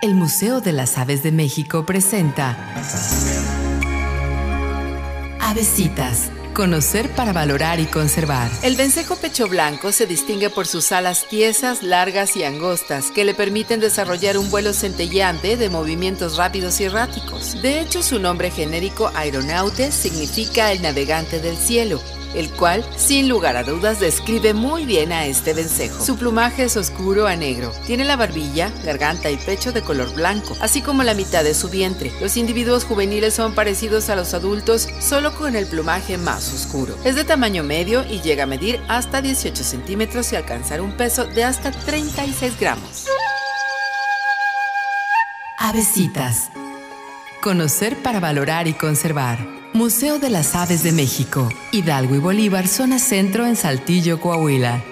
El Museo de las Aves de México presenta Avesitas. Conocer para valorar y conservar. El vencejo pecho blanco se distingue por sus alas tiesas, largas y angostas, que le permiten desarrollar un vuelo centelleante de movimientos rápidos y erráticos. De hecho, su nombre genérico aeronaute significa el navegante del cielo, el cual, sin lugar a dudas, describe muy bien a este vencejo. Su plumaje es oscuro a negro. Tiene la barbilla, garganta y pecho de color blanco, así como la mitad de su vientre. Los individuos juveniles son parecidos a los adultos, solo con el plumaje más oscuro. Es de tamaño medio y llega a medir hasta 18 centímetros y alcanzar un peso de hasta 36 gramos. Avesitas. Conocer para valorar y conservar. Museo de las Aves de México, Hidalgo y Bolívar, zona centro en Saltillo, Coahuila.